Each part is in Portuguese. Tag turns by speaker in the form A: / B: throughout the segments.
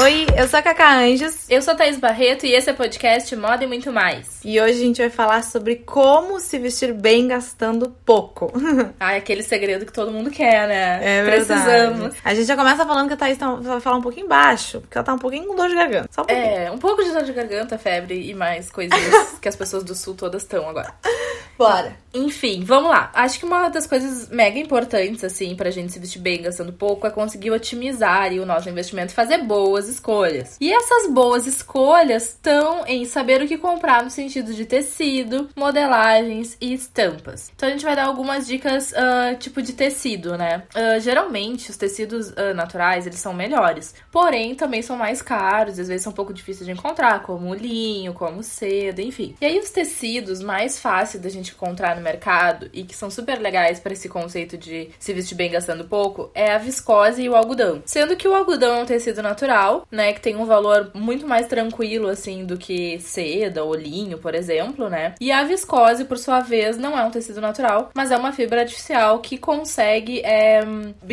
A: Oi, eu sou a Cacá Anjos.
B: Eu sou a Thaís Barreto e esse é o podcast Moda e Muito Mais.
A: E hoje a gente vai falar sobre como se vestir bem gastando pouco.
B: Ah, aquele segredo que todo mundo quer, né?
A: É verdade.
B: Precisamos.
A: A gente já começa falando que a Thaís tá, vai falar um pouquinho baixo, porque ela tá um pouquinho com dor de garganta. Só um pouquinho.
B: É, um pouco de dor de garganta, febre e mais coisas que as pessoas do sul todas estão agora.
A: Bora.
B: Enfim, vamos lá. Acho que uma das coisas mega importantes, assim, pra gente se vestir bem gastando pouco é conseguir otimizar o nosso investimento fazer boas escolhas. E essas boas escolhas estão em saber o que comprar no sentido de tecido, modelagens e estampas. Então a gente vai dar algumas dicas, ah, tipo de tecido, né? Ah, geralmente, os tecidos ah, naturais, eles são melhores. Porém, também são mais caros, às vezes são um pouco difíceis de encontrar, como linho, como seda, enfim. E aí os tecidos mais fáceis da gente encontrar no mercado e que são super legais para esse conceito de se vestir bem gastando pouco é a viscose e o algodão. Sendo que o algodão é um tecido natural, né, que tem um valor muito mais tranquilo assim do que seda ou linho, por exemplo, né? E a viscose, por sua vez, não é um tecido natural, mas é uma fibra artificial que consegue, é,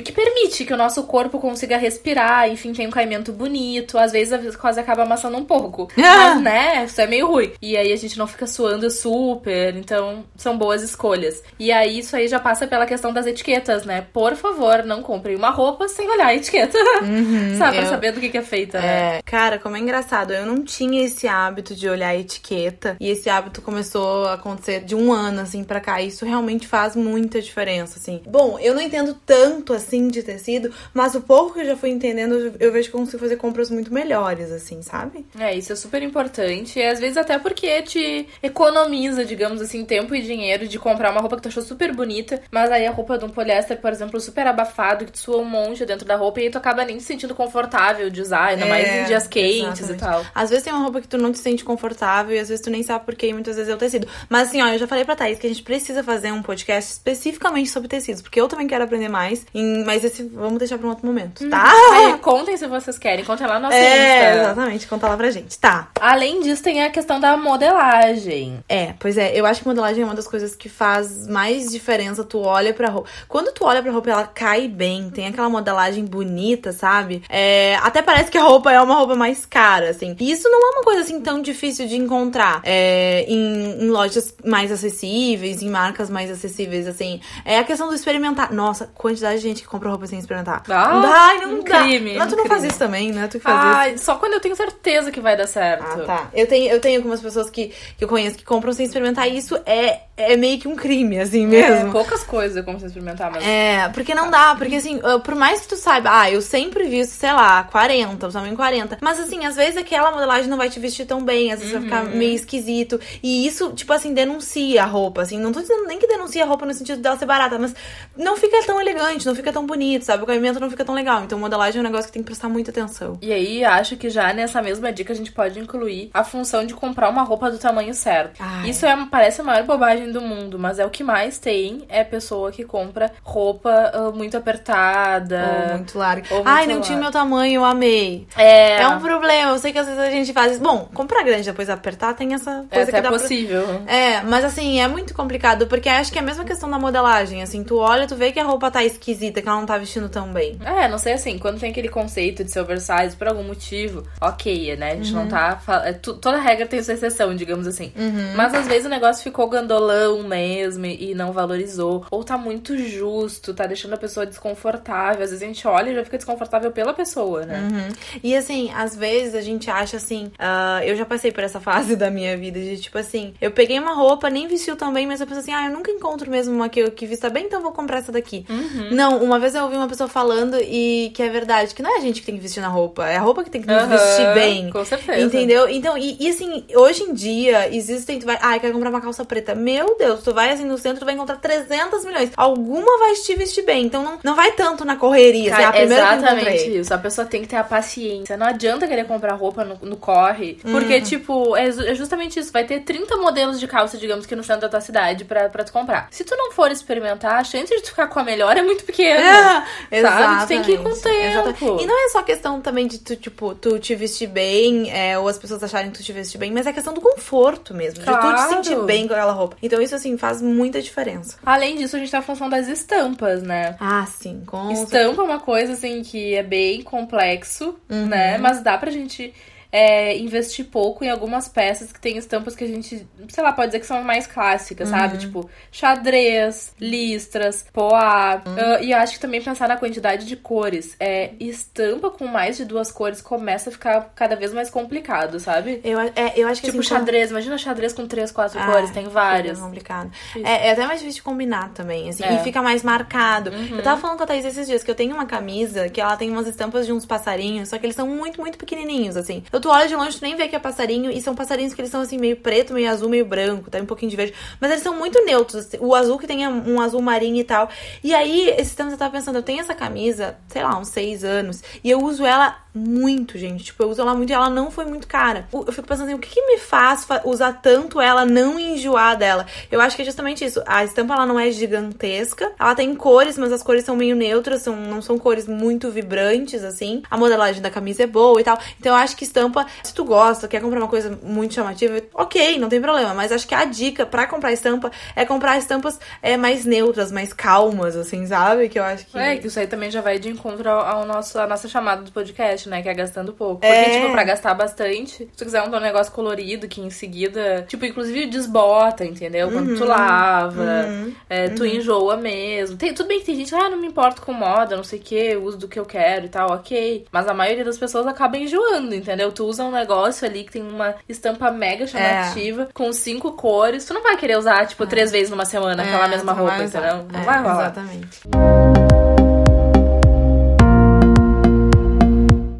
B: que permite que o nosso corpo consiga respirar, enfim, tem um caimento bonito. Às vezes a viscose acaba amassando um pouco, mas né, isso é meio ruim. E aí a gente não fica suando super, então são boas escolhas. E aí isso aí já passa pela questão das etiquetas, né? Por favor, não compre uma roupa sem olhar a etiqueta. Sabe, pra
A: eu-
B: saber do que, que é feita, né?
A: É, cara, como é engraçado, eu não tinha esse hábito de olhar a etiqueta e esse hábito começou a acontecer de um ano assim pra cá. E isso realmente faz muita diferença, assim. Bom, eu não entendo tanto assim de tecido, mas o pouco que eu já fui entendendo, eu- eu vejo que eu consigo fazer compras muito melhores, assim, sabe?
B: É, isso é super importante. E às vezes até porque te economiza, digamos assim, tempo e dinheiro de comprar uma roupa que tu achou super bonita, mas aí a roupa de um poliéster, por exemplo, super abafado, que te sua um monte dentro da roupa e aí tu acaba nem se sentindo confortável de usar, ainda mais em dias quentes
A: exatamente.
B: e tal.
A: Às vezes tem uma roupa que tu não te sente confortável e às vezes tu nem sabe por quê, e muitas vezes é o tecido. Mas assim, ó, eu já falei pra Thaís que a gente precisa fazer um podcast especificamente sobre tecidos, porque eu também quero aprender mais, em- mas esse vamos deixar pra um outro momento, tá?
B: Aí, contem se vocês querem, contem lá no nosso
A: É,
B: Insta.
A: exatamente, conta lá pra gente. Tá.
B: Além disso, tem a questão da modelagem.
A: É, pois é, eu acho que modelagem é uma das coisas que faz mais diferença. Tu olha pra roupa. Quando tu olha pra roupa, ela cai bem, tem aquela modelagem bonita, sabe? É, até parece que a roupa é uma roupa mais cara, assim. E isso não é uma coisa assim tão difícil de encontrar é, em, em lojas mais acessíveis, em marcas mais acessíveis, assim. É a questão do experimentar. Nossa, quantidade de gente que compra roupa sem experimentar.
B: Ah,
A: não dá, não
B: um
A: dá.
B: crime,
A: Mas tu
B: um
A: não faz
B: crime.
A: isso também, né? Tu que faz isso.
B: Ai, só quando eu tenho certeza que vai dar certo.
A: Ah, tá. Eu tenho, eu tenho algumas pessoas que, que eu conheço que compram sem experimentar e isso é, é meio que um crime, assim
B: É,
A: mesmo.
B: poucas coisas eu como se experimentar, mas.
A: É, porque não dá, porque assim, por mais que tu saiba, ah, eu sempre visto, sei lá, 40, o tamanho 40. Mas assim, às vezes aquela modelagem não vai te vestir tão bem, às vezes vai ficar meio esquisito. E isso, tipo assim, denuncia a roupa, assim. Não tô dizendo nem que denuncia a roupa no sentido dela ser barata, mas não fica tão elegante, não fica tão bonito, sabe? O caimento não fica tão legal. Então, modelagem é um negócio que tem que prestar muita atenção.
B: E aí, acho que já nessa mesma dica a gente pode incluir a função de comprar uma roupa do tamanho certo.
A: Ai.
B: Isso é, parece a maior bobagem do mundo, mas é o que mais tem é pessoa que compra roupa ah, muito apertada.
A: Ou muito largo.
B: Ou muito
A: Ai, não tinha
B: largo.
A: meu tamanho, eu amei.
B: É,
A: É um problema, eu sei que às vezes a gente faz isso. Bom, comprar grande depois apertar tem essa
B: é
A: coisa
B: até
A: que dá pra...
B: possível.
A: É, mas assim, é muito complicado, porque acho que é a mesma questão da modelagem, assim, tu olha, tu vê que a roupa tá esquisita, que ela não tá vestindo tão bem.
B: É, não sei assim, quando tem aquele conceito de ser oversize por algum motivo, ok, né? A gente
A: Uhum.
B: não tá. é toda regra tem sua exceção, digamos assim. Mas às vezes o negócio ficou gandolão mesmo e não valorizou. Ou tá muito justo, tá deixando a pessoa desconfortável. Às vezes a gente olha e já fica desconfortável pela pessoa, né?
A: Uhum. E assim, às vezes a gente acha assim, ah, eu já passei por essa fase da minha vida de tipo assim, eu peguei uma roupa, nem vestiu tão bem, mas eu pensei assim, ah, eu nunca encontro mesmo uma que, que vista bem, então vou comprar essa daqui. Não, uma vez eu ouvi uma pessoa falando e que é verdade, que não é a gente que tem que vestir na roupa, é a roupa que tem que
B: Aham,
A: vestir bem.
B: Com certeza.
A: Entendeu? Então, e, e assim, hoje em dia, existem. Tu vai, ah, eu quero comprar uma calça preta. Meu Deus, tu vai assim no centro, tu vai encontrar 300 milhões. Alguma vai te vestir bem. Então, não, não vai tanto na correria. assim,
B: Cara,
A: ah, a primeira
B: exatamente isso. A pessoa tem que ter a paciência. Não adianta querer comprar roupa no, no corre. Porque,
A: Uhum.
B: tipo, é, é justamente isso. Vai ter 30 modelos de calça, digamos que no centro da tua cidade pra, pra tu comprar. Se tu não for experimentar, a chance de tu ficar com a melhor é muito pequena.
A: É,
B: Sabe? Tu tem que ir com o tempo.
A: exatamente. E não é só questão também de tu, tipo, tu te vestir bem, é, ou as pessoas acharem que tu te vestir bem, mas é questão do conforto mesmo. De tu te
B: Claro.
A: sentir bem com aquela roupa. Então isso assim, faz muita diferença.
B: Além disso, a gente tá falando das estampas, né?
A: Ah, sim, com
B: Estampa é uma coisa, assim, que é bem complexo, uhum. né? Mas dá pra gente é, investir pouco em algumas peças que tem estampas que a gente, sei lá, pode dizer que são mais clássicas, uhum. sabe? Tipo, xadrez, listras, poá. Uhum. Uh, e acho que também pensar na quantidade de cores. É, estampa com mais de duas cores começa a ficar cada vez mais complicado, sabe?
A: Eu, é, eu acho que
B: Tipo,
A: assim,
B: xadrez, como... imagina xadrez com três, quatro ah, cores, tem várias.
A: É complicado. É, é, até mais difícil de combinar também, assim, e é. fica mais marcado. Uhum. Eu tava falando com a Thaís esses dias que eu tenho uma camisa que ela tem umas estampas de uns passarinhos, só que eles são muito, muito pequenininhos, assim. Eu Então tu olha de longe, tu nem vê que é passarinho. E são passarinhos que eles são assim, meio preto, meio azul, meio branco, tá? Um pouquinho de verde. Mas eles são muito neutros. Assim, o azul que tem um azul marinho e tal. E aí, esses tempos eu tava pensando, eu tenho essa camisa, sei lá, uns seis anos. E eu uso ela muito, gente. Tipo, eu uso ela muito e ela não foi muito cara. Eu fico pensando assim, o que, que me faz usar tanto ela, não enjoar dela? Eu acho que é justamente isso. A estampa, ela não é gigantesca. Ela tem cores, mas as cores são meio neutras, são, não são cores muito vibrantes, assim. A modelagem da camisa é boa e tal. Então eu acho que estampa, se tu gosta, quer comprar uma coisa muito chamativa, ok, não tem problema. Mas acho que a dica para comprar estampa é comprar estampas é, mais neutras, mais calmas, assim, sabe? Que eu acho que.
B: É, que isso aí também já vai de encontro ao nosso, à nossa chamada do podcast né? Que é gastando pouco. Porque, é. tipo, pra gastar bastante, se tu quiser um negócio colorido que em seguida, tipo, inclusive desbota, entendeu? Quando uhum. tu lava, uhum. É, tu uhum. enjoa mesmo. Tem, tudo bem que tem gente, ah, não me importo com moda, não sei o que, uso do que eu quero e tal, ok. Mas a maioria das pessoas acaba enjoando, entendeu? Tu usa um negócio ali que tem uma estampa mega chamativa, é. com cinco cores, tu não vai querer usar, tipo, é. três vezes numa semana aquela é, mesma roupa, entendeu? Não
A: é,
B: vai rolar.
A: Exatamente.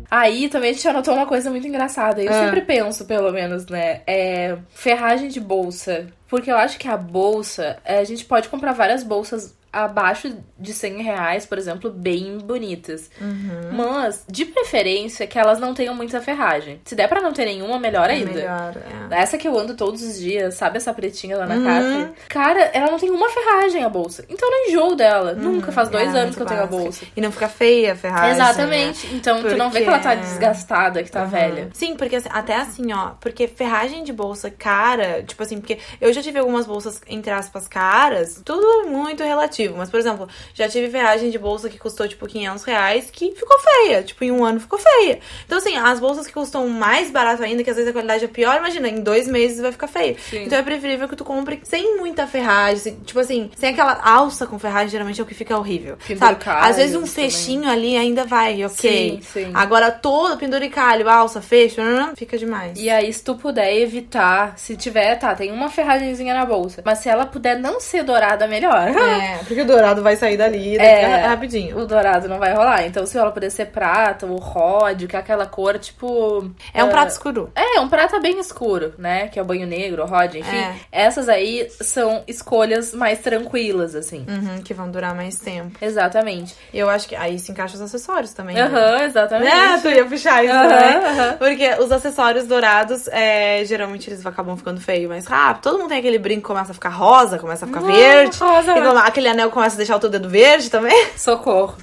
B: Aí também a gente anotou uma coisa muito engraçada. Eu ah. sempre penso, pelo menos, né? É ferragem de bolsa. Porque eu acho que a bolsa, é, a gente pode comprar várias bolsas abaixo de 100 reais, por exemplo, bem bonitas.
A: Uhum.
B: Mas, de preferência, que elas não tenham muita ferragem. Se der pra não ter nenhuma, melhor
A: é
B: ainda.
A: Melhor, é.
B: Essa que eu ando todos os dias, sabe essa pretinha lá na uhum. Cara, ela não tem uma ferragem a bolsa. Então eu não enjoo dela. Uhum. Nunca, faz dois é, anos que eu tenho a bolsa.
A: E não fica feia a ferragem.
B: Exatamente.
A: Né?
B: Então porque... tu não vê que ela tá desgastada, que tá velha.
A: Sim, porque assim, até assim, ó, porque ferragem de bolsa cara, tipo assim, porque eu já tive algumas bolsas, entre aspas, caras, tudo muito relativo. Mas, por exemplo, já tive viagem de bolsa que custou, tipo, 500 reais, que ficou feia. Tipo, em um ano ficou feia. Então, assim, as bolsas que custam mais barato ainda, que às vezes a qualidade é pior, imagina, em dois meses vai ficar feia. Sim. Então é preferível que tu compre sem muita ferragem. Tipo assim, sem aquela alça com ferragem, geralmente é o que fica horrível. Sabe? Às vezes um fechinho também. ali ainda vai, ok. Sim, sim. Agora todo penduricalho, alça, fecho, fica demais.
B: E aí, se tu puder evitar, se tiver, tá, tem uma ferragemzinha na bolsa. Mas se ela puder não ser dourada, melhor.
A: É, porque o dourado vai sair dali é, rapidinho.
B: O dourado não vai rolar. Então, se ela puder ser prata ou ródio, que é aquela cor, tipo.
A: É um uh, prato escuro.
B: É, um prata bem escuro, né? Que é o banho negro, ródio, enfim. É. Essas aí são escolhas mais tranquilas, assim.
A: Uhum, que vão durar mais tempo.
B: Exatamente.
A: Eu acho que aí se encaixa os acessórios também.
B: Né? Aham, né? exatamente.
A: É, tu ia puxar isso, uhum, né? Uhum. Porque os acessórios dourados, é, geralmente eles acabam ficando feios mais rápido. Todo mundo tem aquele brinco que começa a ficar rosa, começa a ficar verde. Rosa, então, aquele anel começa a deixar o teu dedo verde também.
B: Socorro.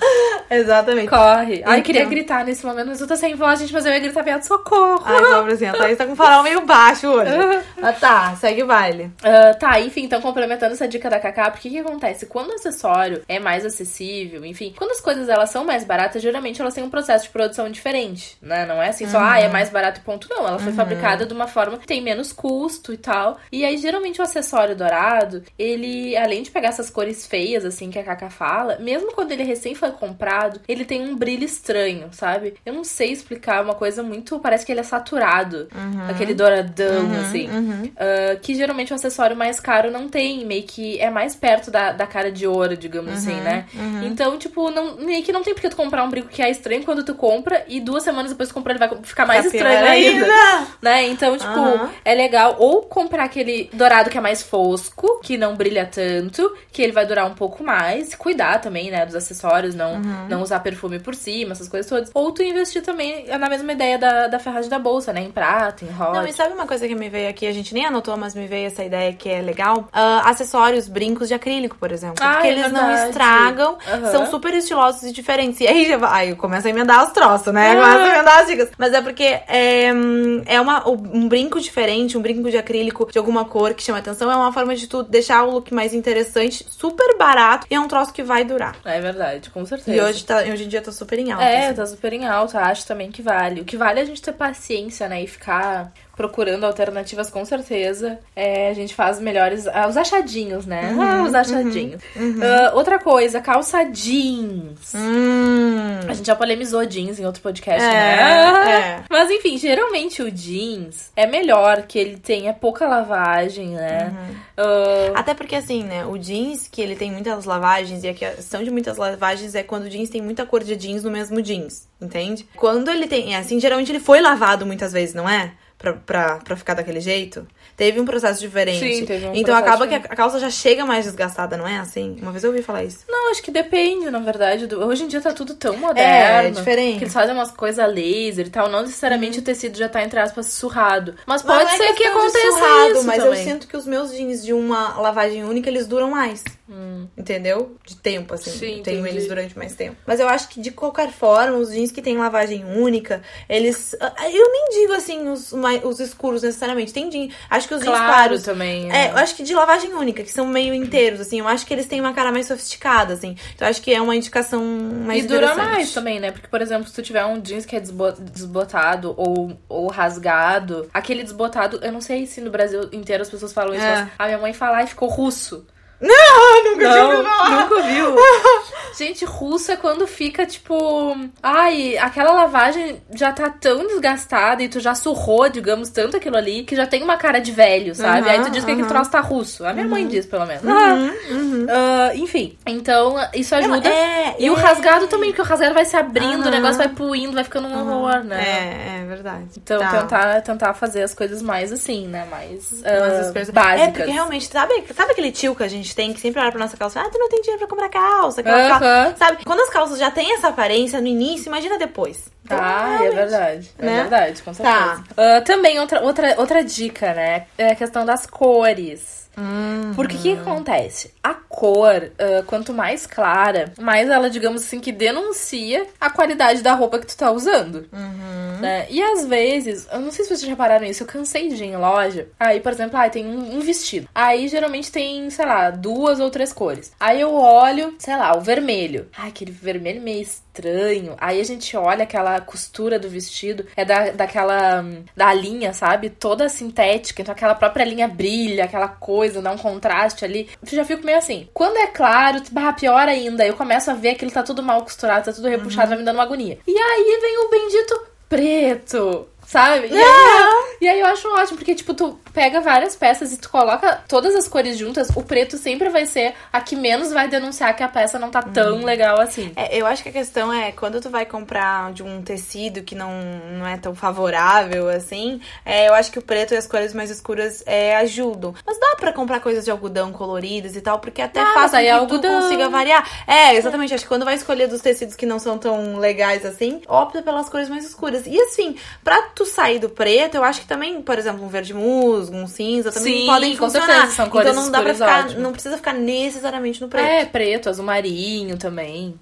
A: Exatamente.
B: Corre. Ai, então... queria gritar nesse momento, mas eu tô sem voz, gente, mas eu ia gritar viado, socorro.
A: Ai, assim, a Thaís tá com o farol meio baixo hoje. ah, tá, segue o baile.
B: Uh, tá, enfim, então complementando essa dica da Kaká, porque o que acontece? Quando o acessório é mais acessível, enfim, quando as coisas elas são mais baratas, geralmente elas têm um processo de produção diferente, né? Não é assim só, uhum. ah, é mais barato ponto. Não, ela foi uhum. fabricada de uma forma que tem menos custo e tal. E aí, geralmente, o acessório dourado, ele, além de pegar essas cores feias, assim, que a Kaká fala, mesmo quando ele recém foi comprado, ele tem um brilho estranho, sabe? Eu não sei explicar, uma coisa muito. Parece que ele é saturado.
A: Uhum.
B: Aquele douradão,
A: uhum,
B: assim.
A: Uhum.
B: Uh, que geralmente o acessório mais caro não tem. Meio que é mais perto da, da cara de ouro, digamos assim,
A: uhum,
B: né?
A: uhum.
B: Então, tipo, não, meio que não tem porque tu comprar um brinco que é estranho quando tu compra e duas semanas depois tu compra ele vai ficar mais estranho ainda. ainda. Né? Então, tipo, é legal ou comprar aquele dourado que é mais fosco, que não brilha tanto, que ele vai durar um pouco mais. Cuidar também, né, dos acessórios, não, não usar perfume por cima, essas coisas todas. Ou tu investir também na mesma ideia da, da ferragem da bolsa, né? Em prata, em rosa.
A: Não, e sabe uma coisa que me veio aqui? A gente nem anotou, mas me veio essa ideia que é legal. Ah, acessórios, brincos de acrílico, por exemplo.
B: Ah,
A: porque
B: é
A: eles não
B: verdade.
A: estragam,
B: Aham.
A: são super estilosos e diferentes. E aí já vai. Aí eu começo a emendar os troços, né?
B: Ah.
A: Começo a emendar as dicas. Mas é porque é, é uma, um brinco diferente, um brinco de acrílico de alguma cor que chama atenção. É uma forma de tu deixar o look mais interessante, super barato e é um troço que vai durar.
B: É verdade, com certeza.
A: E hoje, tá, hoje em dia tá super em alta.
B: É,
A: assim.
B: tá super em alta, acho também que vale. O que vale é a gente ter paciência, né? E ficar procurando alternativas, com certeza. É, a gente faz melhores. ah, os achadinhos, né?
A: Uhum,
B: ah, os achadinhos. Ah, outra coisa, calça jeans.
A: Hum.
B: A gente já polemizou jeans em outro podcast,
A: É,
B: né?
A: é.
B: Mas enfim, geralmente o jeans é melhor que ele tenha pouca lavagem, né?
A: Uhum.
B: Ah,
A: Até porque, assim, né, o jeans, que ele tem muitas lavagens, e a questão de muitas lavagens é quando o jeans tem muita cor de jeans no mesmo jeans, entende? Quando ele tem, é assim, geralmente ele foi lavado muitas vezes, não é? Pra, pra, pra ficar daquele jeito. Teve um processo diferente.
B: Sim, teve um
A: Então
B: processo
A: acaba que a,
B: diferente.
A: calça já chega mais desgastada, não é assim? Uma vez eu ouvi falar isso.
B: Não, acho que depende, na verdade. do- Hoje em dia tá tudo tão moderno.
A: É, diferente.
B: Que eles fazem umas coisas laser e tal. Não necessariamente o tecido já tá, entre aspas, surrado. Mas
A: Não
B: pode
A: é
B: ser que aconteça
A: surrado,
B: isso
A: Mas
B: também.
A: eu sinto que os meus jeans de uma lavagem única, eles duram mais.
B: Hum.
A: Entendeu? De tempo, assim.
B: Sim,
A: eu tenho
B: entendi.
A: eles durante mais tempo. Mas eu acho que, de qualquer forma, os jeans que tem lavagem única, eles. ah, Eu nem digo, assim, os, os escuros necessariamente. Tem jeans. Acho que os jeans
B: Claro,
A: claros.
B: também.
A: É, eu acho que de lavagem única, que são meio inteiros, assim. Eu acho que eles têm uma cara mais sofisticada, assim. Então eu acho que é uma indicação mais
B: e dura mais também, né? Porque, por exemplo, se tu tiver um jeans que é desbo- desbotado ou, ou rasgado, aquele desbotado, eu não sei se no Brasil inteiro as pessoas falam isso,
A: É.
B: mas a minha mãe fala e ficou russo.
A: Ah, nunca
B: Não,
A: falar.
B: nunca viu. Gente, russo é quando fica tipo. Ai, aquela lavagem já tá tão desgastada e tu já surrou, digamos, tanto aquilo ali, que já tem uma cara de velho, sabe?
A: Aham,
B: Aí tu diz que aquele troço tá russo. A minha mãe diz, pelo menos.
A: Uhum, uhum.
B: Ah, enfim, então isso ajuda.
A: É,
B: E o
A: é.
B: rasgado também, porque o rasgado vai se abrindo, o negócio vai puindo, vai ficando um horror, né?
A: É, é verdade.
B: Então,
A: Tá.
B: tentar, tentar fazer as coisas mais assim, né? Mais
A: Mas
B: ah,
A: as coisas-
B: básicas.
A: É, porque realmente, sabe, sabe aquele tio que a gente tem que sempre olha pra nossa calça? Ah, tu não tem dinheiro pra comprar calça, aquela calça. Sabe? Quando as calças já têm essa aparência no início, imagina depois.
B: Ah, é verdade. É
A: né?
B: verdade, com certeza.
A: Tá.
B: Ah, também, outra, outra, outra dica, né? É a questão das cores.
A: Hum.
B: Porque o que acontece? A cor, ah, quanto mais clara, mais ela, digamos assim, que denuncia a qualidade da roupa que tu tá usando.
A: Uhum.
B: Né? E às vezes, eu não sei se vocês já repararam isso, eu cansei de ir em loja. Aí, por exemplo, ah, tem um, um vestido. Aí geralmente tem, sei lá, duas ou três cores. Aí eu olho, sei lá, o vermelho. Ai, aquele vermelho meio estranho. Aí a gente olha aquela costura do vestido, é da, daquela. hum, da linha, sabe? Toda sintética. Então aquela própria linha brilha, aquela coisa, dá um contraste ali. Eu já fico meio assim. Quando é claro, bah, pior ainda. Eu começo a ver aquilo tá tudo mal costurado, tá tudo repuxado, vai me dando uma agonia. E aí vem o bendito preto. Sabe? E aí, e aí eu acho ótimo, porque, tipo, tu pega várias peças e tu coloca todas as cores juntas, o preto sempre vai ser a que menos vai denunciar que a peça não tá tão legal assim.
A: É, eu acho que a questão é quando tu vai comprar de um tecido que não, não é tão favorável assim, é, eu acho que o preto e as cores mais escuras é, ajudam. Mas dá pra comprar coisas de algodão coloridas e tal, porque até
B: Ah,
A: faz
B: aí
A: que
B: é
A: tu
B: algodão.
A: consiga variar. É, exatamente. Acho que quando vai escolher dos tecidos que não são tão legais assim, opta pelas cores mais escuras. E assim, pra tu sair do preto, eu acho que também, por exemplo, um verde musgo, um cinza, também
B: Sim,
A: podem
B: com
A: funcionar.
B: certeza, são cores
A: então não dá pra
B: escuras
A: ficar,
B: ótimas.
A: não precisa ficar necessariamente no preto.
B: É, preto, azul marinho também.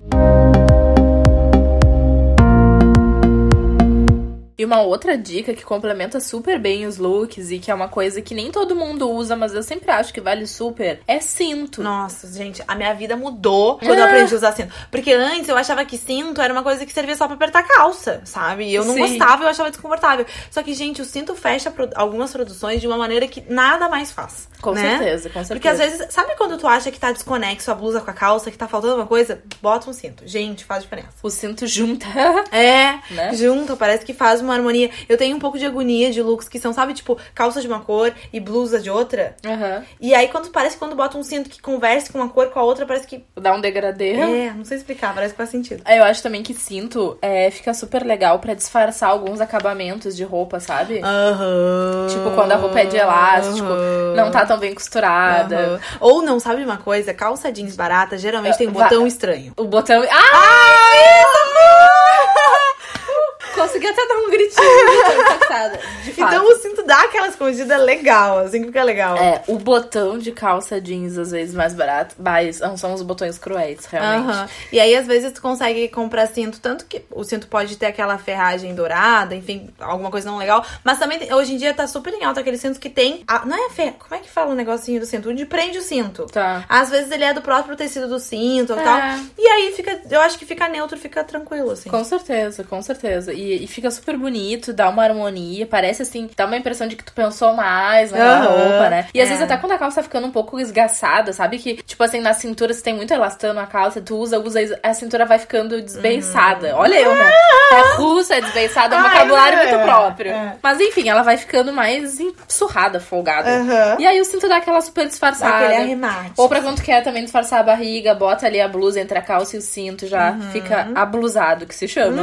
B: E uma outra dica que complementa super bem os looks e que é uma coisa que nem todo mundo usa, mas eu sempre acho que vale super, é cinto.
A: Nossa, gente, a minha vida mudou quando eu aprendi a usar cinto. Porque antes eu achava que cinto era uma coisa que servia só pra apertar a calça, sabe? E eu não
B: Sim.
A: gostava, eu achava desconfortável. Só que, gente, o cinto fecha pro- algumas produções de uma maneira que nada mais faz.
B: Com
A: né?
B: certeza, com certeza.
A: Porque às vezes, sabe quando tu acha que tá desconexo a blusa com a calça, que tá faltando uma coisa? Bota um cinto. Gente, faz diferença.
B: O cinto junta.
A: É,
B: Né?
A: junto, parece que faz uma harmonia. Eu tenho um pouco de agonia de looks que são, sabe, tipo, calça de uma cor e blusa de outra.
B: Aham.
A: E aí, quando parece que quando bota um cinto que converse com uma cor com a outra, parece que.
B: Dá um degradê.
A: É, não sei explicar, parece que faz sentido.
B: É, Eu acho também que cinto é, fica super legal pra disfarçar alguns acabamentos de roupa, sabe?
A: Aham.
B: Tipo, quando a roupa é de elástico,
A: Aham.
B: não tá tão bem costurada.
A: Ou não, sabe uma coisa? Calça jeans barata geralmente tem um botão estranho.
B: O botão. Ah! Consegui até dar um gritinho. tô impactada, de fato.
A: Então o cinto dá aquela escondida legal, assim que fica legal.
B: É, o botão de calça jeans, às vezes, mais barato, mas não são os botões cruéis, realmente.
A: E aí, às vezes, tu consegue comprar cinto, tanto que o cinto pode ter aquela ferragem dourada, enfim, alguma coisa não legal. Mas também, tem- hoje em dia, tá super em alta aquele cinto que tem. a- não é a fer... Como é que fala o negocinho do cinto? Onde prende o cinto.
B: Tá.
A: Às vezes ele é do próprio tecido do cinto e
B: É.
A: tal. E aí fica. Eu acho que fica neutro, fica tranquilo, assim.
B: Com certeza, com certeza. E, e fica super bonito, dá uma harmonia, parece assim, dá uma impressão de que tu pensou mais naquela
A: Aham.
B: roupa, né? E às
A: É.
B: vezes até quando a calça tá ficando um pouco esgaçada, sabe? Que, tipo assim, na cintura, se tem muito elastano a calça, tu usa, usa, a cintura vai ficando desbeiçada. Olha eu, né? É russa, é desbeiçada, é um
A: Uhum. Ai,
B: vocabulário
A: é,
B: muito próprio.
A: é.
B: Mas enfim, ela vai ficando mais surrada, folgada.
A: Aham.
B: E aí o cinto dá aquela super disfarçada.
A: aquele arremate.
B: Ou pra quando quer também disfarçar a barriga, bota ali a blusa entre a calça e o cinto, já
A: Uhum.
B: fica ablusado, que se chama.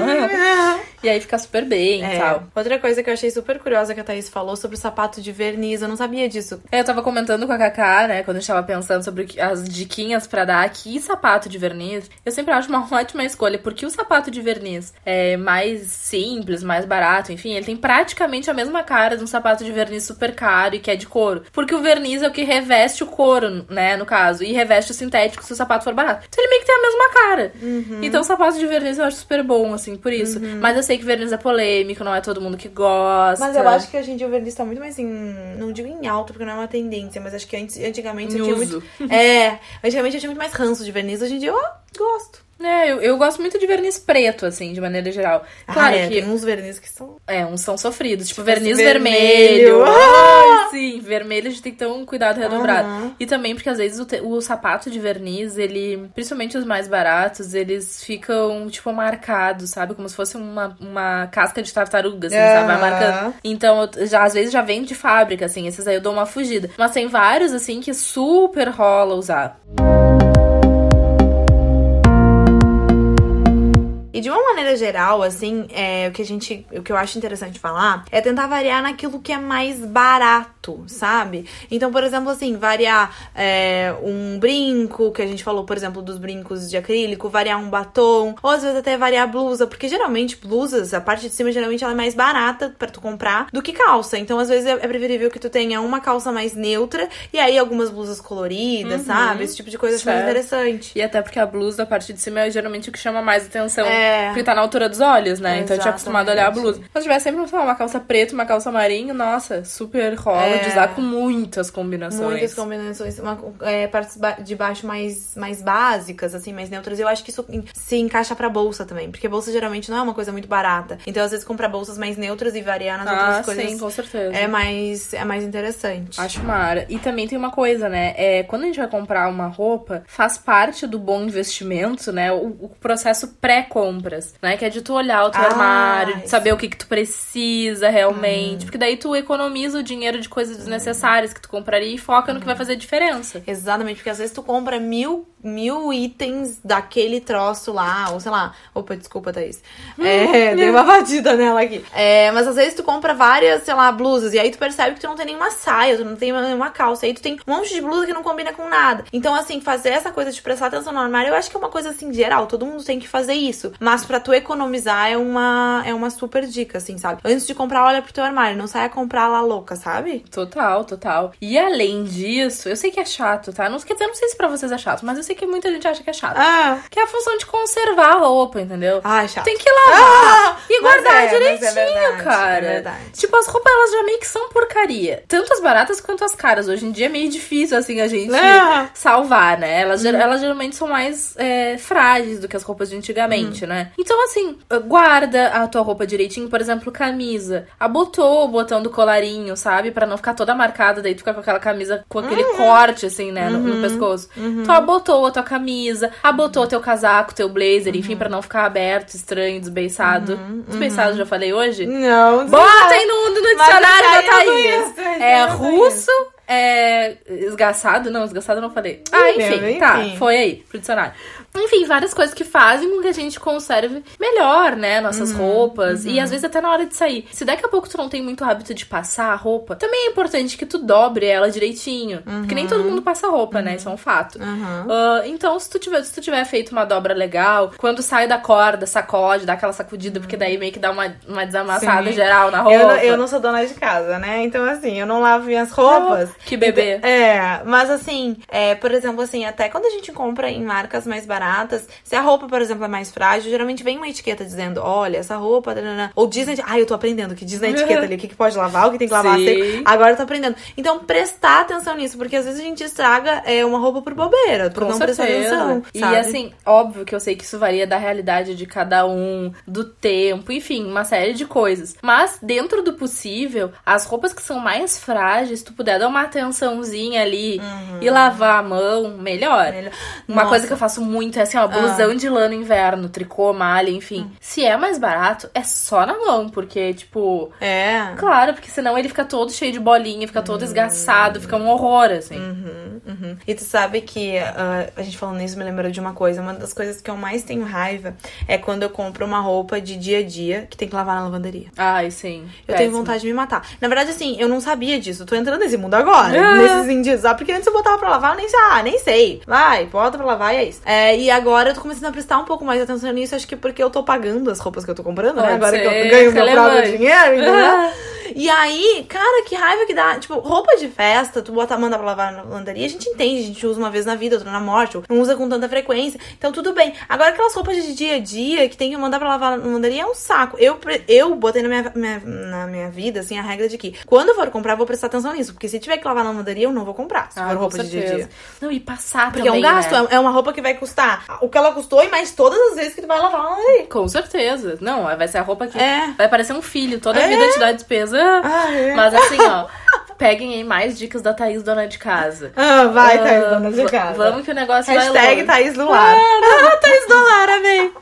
B: E aí fica super bem e
A: É.
B: tal.
A: Outra coisa que eu achei super curiosa que a Thaís falou sobre o sapato de verniz, eu não sabia disso.
B: É, Eu tava comentando com a Kaká, né, quando a gente tava pensando sobre as diquinhas pra dar aqui, sapato de verniz, eu sempre acho uma ótima escolha, porque o sapato de verniz é mais simples, mais barato, enfim, ele tem praticamente a mesma cara de um sapato de verniz super caro e que é de couro. Porque o verniz é o que reveste o couro, né, no caso, e reveste o sintético se o sapato for barato. Então ele meio que tem a mesma cara. Então o sapato de verniz eu acho super bom, assim, por isso. Mas eu sei que verniz é polêmico, não é todo mundo que gosta.
A: Mas eu acho que hoje em dia o verniz tá muito mais em. Não digo em alto, porque não é uma tendência, mas acho que antes, antigamente
B: Em
A: eu tinha
B: uso.
A: muito. É, antigamente eu tinha muito mais ranço de verniz, hoje em dia eu gosto.
B: É, eu, eu gosto muito de verniz preto, assim, de maneira geral. Claro
A: ah, é,
B: que
A: tem uns verniz que são.
B: é, uns são sofridos, tipo,
A: Tipo
B: verniz vermelho.
A: vermelho.
B: Ai, sim, vermelho a gente tem que ter um cuidado redobrado.
A: Aham.
B: E também porque às vezes o, te- o sapato de verniz, ele, principalmente os mais baratos, eles ficam, tipo, marcados, sabe? Como se fosse uma, uma casca de tartaruga, assim, sabe? Vai
A: Aham.
B: marcando. Então, já, às vezes já vem de fábrica, assim, esses aí eu dou uma fugida. Mas tem vários, assim, que super rola usar.
A: E de uma maneira geral, assim, é, o que a gente. O que eu acho interessante falar é tentar variar naquilo que é mais barato, sabe? Então, por exemplo, assim, variar é, um brinco, que a gente falou, por exemplo, dos brincos de acrílico, variar um batom, ou às vezes até variar a blusa, porque geralmente blusas, a parte de cima, geralmente ela é mais barata pra tu comprar do que calça. Então, às vezes é, é preferível que tu tenha uma calça mais neutra e aí algumas blusas coloridas, sabe? Esse tipo de coisa eu acho mais
B: Certo.
A: interessante.
B: E até porque a blusa, a parte de cima, é geralmente o que chama mais atenção.
A: É.
B: Porque tá na altura dos olhos, né? Então eu tinha acostumado a olhar a
A: Exatamente.
B: blusa. Se tiver sempre sei lá, uma calça preta, uma calça marinho, nossa, super rola de
A: É.
B: usar com muitas combinações.
A: Muitas combinações, uma, é, partes de baixo mais, mais básicas, assim, mais neutras. Eu acho que isso se encaixa pra bolsa também, porque bolsa geralmente não é uma coisa muito barata. Então, às vezes, comprar bolsas mais neutras e variar nas
B: Ah,
A: outras coisas
B: sim, com certeza.
A: é mais, é mais interessante.
B: Acho mara. E também tem uma coisa, né? É, quando a gente vai comprar uma roupa, faz parte do bom investimento, né? O, o processo pré-compras, né? Que é de tu olhar o teu
A: Ah,
B: armário, de saber o que, que tu precisa
A: Hum.
B: realmente. Porque daí tu economiza o dinheiro de coisas desnecessárias que tu compraria e foca no que vai fazer diferença.
A: Exatamente, porque às vezes tu compra mil, mil itens daquele troço lá, ou sei lá. Opa, desculpa, Thaís. É, dei uma batida nela aqui. É, mas às vezes tu compra várias, sei lá, blusas, e aí tu percebe que tu não tem nenhuma saia, tu não tem nenhuma calça, aí tu tem um monte de blusa que não combina com nada. Então, assim, fazer essa coisa de prestar atenção no armário, eu acho que é uma coisa assim, geral, todo mundo tem que fazer isso. Mas pra tu economizar é uma, é uma super dica, assim, sabe? Antes de comprar, olha pro teu armário, não saia comprar lá louca, sabe?
B: Total, total. E além disso, eu sei que é chato, tá? Não, quer dizer, eu não sei se pra vocês é chato, mas eu sei que muita gente acha que é chato.
A: Ah,
B: Que é a função de conservar a roupa, entendeu?
A: ai, chato.
B: Tem que lavar
A: Ah,
B: e guardar
A: é, é
B: direitinho,
A: verdade,
B: cara.
A: é verdade.
B: Tipo, as roupas elas já meio que são porcaria. Tanto as baratas quanto as caras. Hoje em dia é meio difícil, assim, a gente
A: Ah.
B: salvar, né? Elas, ger- elas geralmente são mais é, frágeis do que as roupas de antigamente, né? Então, assim, guarda a tua roupa direitinho. Por exemplo, camisa. Abotou o botão do colarinho, sabe? Pra não ficar toda marcada. Daí tu fica com aquela camisa com aquele corte, assim, né? No, no pescoço. Tu abotou abotou a tua camisa, abotou teu casaco, teu blazer, enfim, pra não ficar aberto, estranho, desbeiçado. Desbeiçado, já falei hoje?
A: Não,
B: Bota aí no, no dicionário da
A: eu
B: Thaís.
A: esse
B: É russo, é esgaçado? Não, esgaçado eu não falei. Ah, enfim,
A: Enfim.
B: tá, foi aí, pro dicionário. Enfim, várias coisas que fazem com que a gente conserve melhor, né, nossas roupas. E às vezes até na hora de sair. Se daqui a pouco tu não tem muito hábito de passar a roupa, também é importante que tu dobre ela direitinho. Porque nem todo mundo passa roupa, né? Isso é um fato.
A: Uhum.
B: Ah, então, se tu, tiver, se tu tiver feito uma dobra legal, quando sai da corda, sacode, dá aquela sacudida, porque daí meio que dá uma, uma desamassada
A: Sim.
B: geral na roupa.
A: Eu, não- eu não sou dona de casa, né? Então, assim, eu não lavo minhas roupas.
B: Que bebê.
A: Então, é, mas assim, é, por exemplo, assim, até quando a gente compra em marcas mais baratas, se a roupa, por exemplo, é mais frágil, geralmente vem uma etiqueta dizendo, olha, essa roupa. nanana. Ou diz na eti- Ah, eu tô aprendendo que diz na etiqueta ali, o que, que pode lavar, o que tem que lavar seco. Agora eu tô aprendendo. Então, prestar atenção nisso, porque às vezes a gente estraga é, uma roupa por bobeira, por
B: Com
A: não prestar
B: certeza.
A: atenção.
B: E
A: sabe?
B: assim, óbvio que eu sei que isso varia da realidade de cada um, do tempo, enfim, uma série de coisas. Mas, dentro do possível, as roupas que são mais frágeis, tu puder dar uma atençãozinha ali e lavar a mão, melhor.
A: Uhum. Melhor.
B: Uma
A: Nossa.
B: Coisa que eu faço muito é assim, ó, blusão de lã no inverno, tricô, malha, enfim.
A: Hum.
B: Se é mais barato, é só na mão, porque, tipo.
A: É.
B: Claro, porque senão ele fica todo cheio de bolinha, fica todo esgaçado, fica um horror, assim.
A: Uhum, uhum. E tu sabe que ah, a gente falando nisso me lembrou de uma coisa. Uma das coisas que eu mais tenho raiva é quando eu compro uma roupa de dia a dia que tem que lavar na lavanderia.
B: Ai, sim.
A: Eu tenho
B: péssimo.
A: vontade de me matar. Na verdade, assim, eu não sabia disso. Eu tô entrando nesse mundo agora.
B: Ah.
A: Nesses indícios. Ah, porque antes eu botava pra lavar, eu nem sei. Ah, nem sei. Vai, bota pra lavar e é isso. É, e agora eu tô começando a prestar um pouco mais atenção nisso. Acho que porque eu tô pagando as roupas que eu tô comprando, né?
B: Pode
A: Agora que eu
B: ser,
A: ganho meu próprio dinheiro, entendeu? E aí, cara, que raiva que dá. Tipo, roupa de festa, tu bota, manda pra lavar na lavanderia, a gente entende, a gente usa uma vez na vida, outra na morte, não usa com tanta frequência. Então, tudo bem. Agora, aquelas roupas de dia a dia que tem que mandar pra lavar na lavanderia é um saco. Eu, eu botei na minha, minha- na minha vida, assim, a regra de que quando eu for comprar, eu vou prestar atenção nisso. Porque se tiver que lavar na lavanderia, eu não vou comprar. Se
B: Ah,
A: for roupa de dia a dia.
B: Não, e passar
A: Porque
B: também,
A: é um gasto,
B: né?
A: é- é uma roupa que vai custar o que ela custou e mais todas as vezes que tu vai lavar na lavanderia.
B: Com certeza. Não, vai ser a roupa que
A: É.
B: vai parecer um filho. Toda a
A: É.
B: vida te dá despesa.
A: Ah, é.
B: Mas assim, ó, peguem aí mais dicas da Thaís, dona de casa.
A: Ah, vai,
B: Ah,
A: Thaís, dona de casa.
B: Vamos que o negócio
A: Hashtag
B: vai longe.
A: Thaís do Lar. Ah, Thaís do Lar, amei.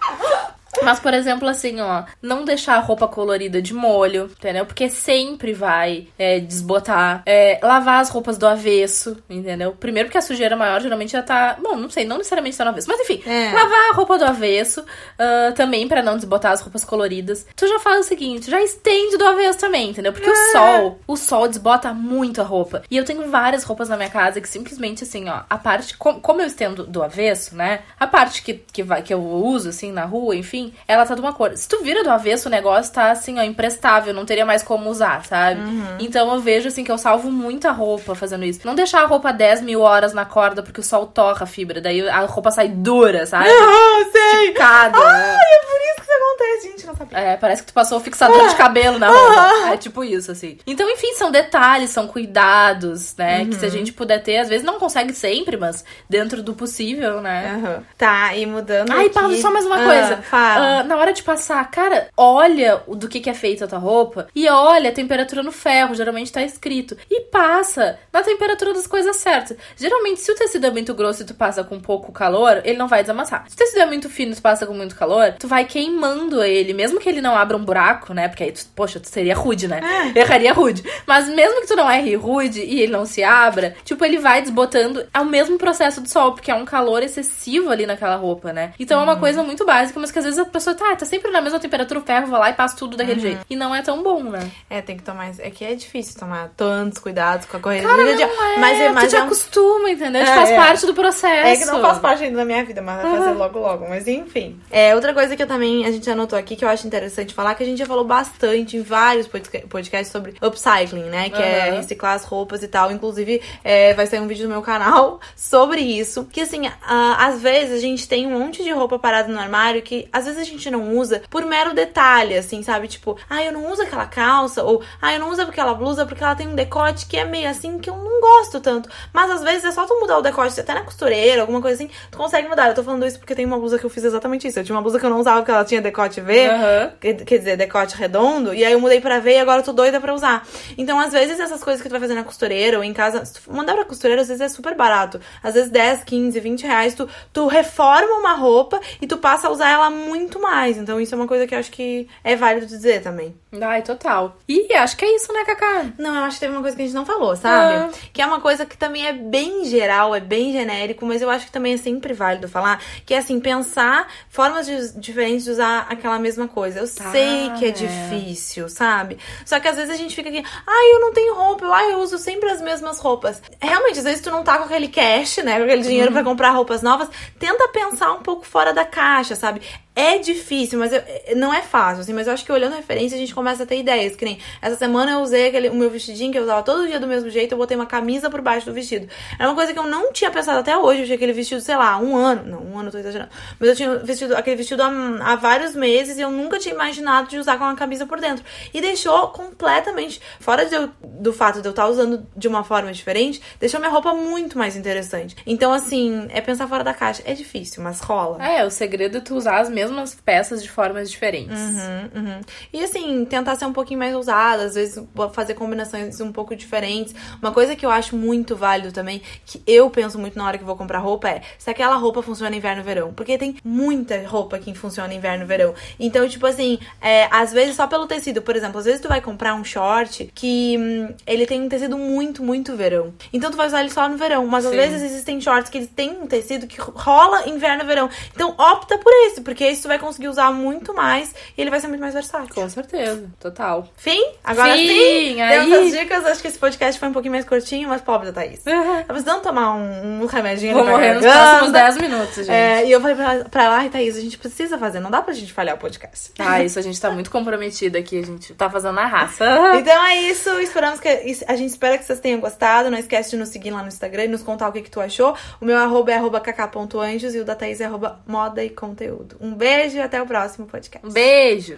B: Mas, por exemplo, assim, ó, não deixar a roupa colorida de molho, entendeu? Porque sempre vai é, desbotar. É, lavar as roupas do avesso, entendeu? Primeiro porque a sujeira maior geralmente já tá. Bom, não sei, não necessariamente tá no avesso. Mas enfim,
A: É.
B: lavar a roupa do avesso ah, também pra não desbotar as roupas coloridas. Tu já faz o seguinte, já estende do avesso também, entendeu? Porque
A: É.
B: o sol, o sol desbota muito a roupa. E eu tenho várias roupas na minha casa que simplesmente assim, ó, a parte. com- como eu estendo do avesso, né? A parte que, que, vai, que eu uso, assim, na rua, enfim, ela tá de uma cor. Se tu vira do avesso, o negócio tá assim, ó, imprestável, não teria mais como usar, sabe? Então eu vejo assim que eu salvo muita roupa fazendo isso. Não deixar a roupa 10 mil horas na corda porque o sol torra a fibra, daí a roupa sai dura, sabe?
A: Ah, sei.
B: Esticada.
A: Ai, é por isso que isso acontece, gente. Não sabia.
B: É, parece que tu passou o fixador de cabelo na roupa. É tipo isso, assim. Então, enfim, são detalhes, são cuidados, né? Que se a gente puder ter, às vezes não consegue sempre, mas dentro do possível, né?
A: Aham. Tá, e mudando.
B: Ai,
A: aqui...
B: Paulo, só mais uma
A: Ah,
B: coisa.
A: Fala.
B: Ah, na hora de passar, cara, olha o do que, que é feita a tua roupa e olha a temperatura no ferro, geralmente tá escrito. E passa na temperatura das coisas certas. Geralmente, se o tecido é muito grosso e tu passa com pouco calor, ele não vai desamassar. Se o tecido é muito fino e tu passa com muito calor, tu vai queimando ele, mesmo que ele não abra um buraco, né? Porque aí, tu, poxa, tu seria rude, né? Erraria rude. Mas mesmo que tu não erre rude e ele não se abra, tipo, ele vai desbotando. É o mesmo processo do sol, porque é um calor excessivo ali naquela roupa, né? Então é uma coisa muito básica, mas que às vezes pessoa tá, tá sempre na mesma temperatura, o ferro vai lá e passa tudo daquele jeito. E não é tão bom, né?
A: É, tem que tomar. É que é difícil tomar tantos cuidados com a correria
B: Cara, é,
A: Mas é
B: tu
A: mais.
B: te
A: é um-
B: acostuma, entendeu?
A: É,
B: faz
A: é.
B: parte do processo.
A: É que não faz parte ainda da minha vida, mas vai fazer logo logo. Mas enfim. É, outra coisa que eu também a gente anotou aqui que eu acho interessante falar, que a gente já falou bastante em vários podca- podcasts sobre upcycling, né? Que é
B: Aham.
A: reciclar as roupas e tal. Inclusive, é, vai sair um vídeo no meu canal sobre isso. Que assim, ah, às vezes a gente tem um monte de roupa parada no armário que às vezes a gente não usa por mero detalhe, assim, sabe? Tipo, ah, eu não uso aquela calça, ou ah, eu não uso aquela blusa porque ela tem um decote que é meio assim que eu não gosto tanto. Mas às vezes é só tu mudar o decote, até na costureira, alguma coisa assim, tu consegue mudar. Eu tô falando isso porque tem uma blusa que eu fiz exatamente isso. Eu tinha uma blusa que eu não usava porque ela tinha decote V,
B: Aham. Aham.
A: quer dizer, decote redondo, e aí eu mudei pra V e agora eu tô doida pra usar. Então, às vezes, essas coisas que tu vai fazer na costureira ou em casa, se tu mandar pra costureira, às vezes é super barato. Às vezes 10, 15, 20 reais, tu, tu reforma uma roupa e tu passa a usar ela muito mais. Então, isso é uma coisa que eu acho que é válido dizer também.
B: Ai, total. E acho que é isso, né, Cacá?
A: Não, eu acho que teve uma coisa que a gente não falou, sabe?
B: Ah.
A: Que é uma coisa que também é bem geral, é bem genérico, mas eu acho que também é sempre válido falar, que é assim, pensar formas de- diferentes de usar aquela mesma coisa. Eu
B: Ah,
A: sei que é,
B: é.
A: difícil, sabe? Só que às vezes a gente fica aqui, ai, eu não tenho roupa, eu, ai, eu uso sempre as mesmas roupas. Realmente, às vezes tu não tá com aquele cash, né, com aquele dinheiro pra comprar roupas novas, tenta pensar um pouco fora da caixa, sabe? É difícil, mas eu- não é fácil, assim, mas eu acho que olhando a referência a gente começa a ter ideias. Que nem essa semana eu usei aquele, o meu vestidinho que eu usava todo dia do mesmo jeito, eu botei uma camisa por baixo do vestido. Era uma coisa que eu não tinha pensado até hoje. Eu tinha aquele vestido, sei lá, um ano. Não, um ano eu tô exagerando. Mas eu tinha vestido, aquele vestido há, há vários meses e eu nunca tinha imaginado de usar com uma camisa por dentro. E deixou completamente, fora de eu- do fato de eu estar usando de uma forma diferente, deixou minha roupa muito mais interessante. Então, assim, é pensar fora da caixa. É difícil, mas rola.
B: É, o segredo é tu usar as mesmas peças de formas diferentes.
A: Uhum, uhum. E assim, tentar ser um pouquinho mais ousada, às vezes fazer combinações um pouco diferentes. Uma coisa que eu acho muito válido também, que eu penso muito na hora que vou comprar roupa, é se aquela roupa funciona inverno verão. Porque tem muita roupa que funciona inverno verão. Então, tipo assim, é, às vezes só pelo tecido, por exemplo, às vezes tu vai comprar um short que hum, ele tem um tecido muito, muito verão. Então tu vai usar ele só no verão. Mas às
B: Sim.
A: vezes existem shorts que eles têm um tecido que rola inverno verão. Então opta por esse, porque esse tu vai conseguir usar muito mais e ele vai ser muito mais versátil.
B: Com certeza, total.
A: Fim? Agora
B: Fim,
A: sim!
B: aí.
A: Dicas, acho que esse podcast foi um pouquinho mais curtinho, mas pobre da Thaís. Tá precisando tomar um, um remedinho
B: Vou morrer nos próximos 10 minutos, gente.
A: É, e eu falei pra, pra ela, ai, Thaís, a gente precisa fazer, não dá pra gente falhar o podcast.
B: Ah, isso a gente tá muito comprometida aqui, a gente tá fazendo na raça.
A: Então é isso, esperamos que a gente espera que vocês tenham gostado. Não esquece de nos seguir lá no Instagram e nos contar o que, que tu achou. O meu arroba é arroba kk.anjos e o da Thaís é arroba moda e conteúdo. Um beijo e até o próximo podcast.
B: Um beijo!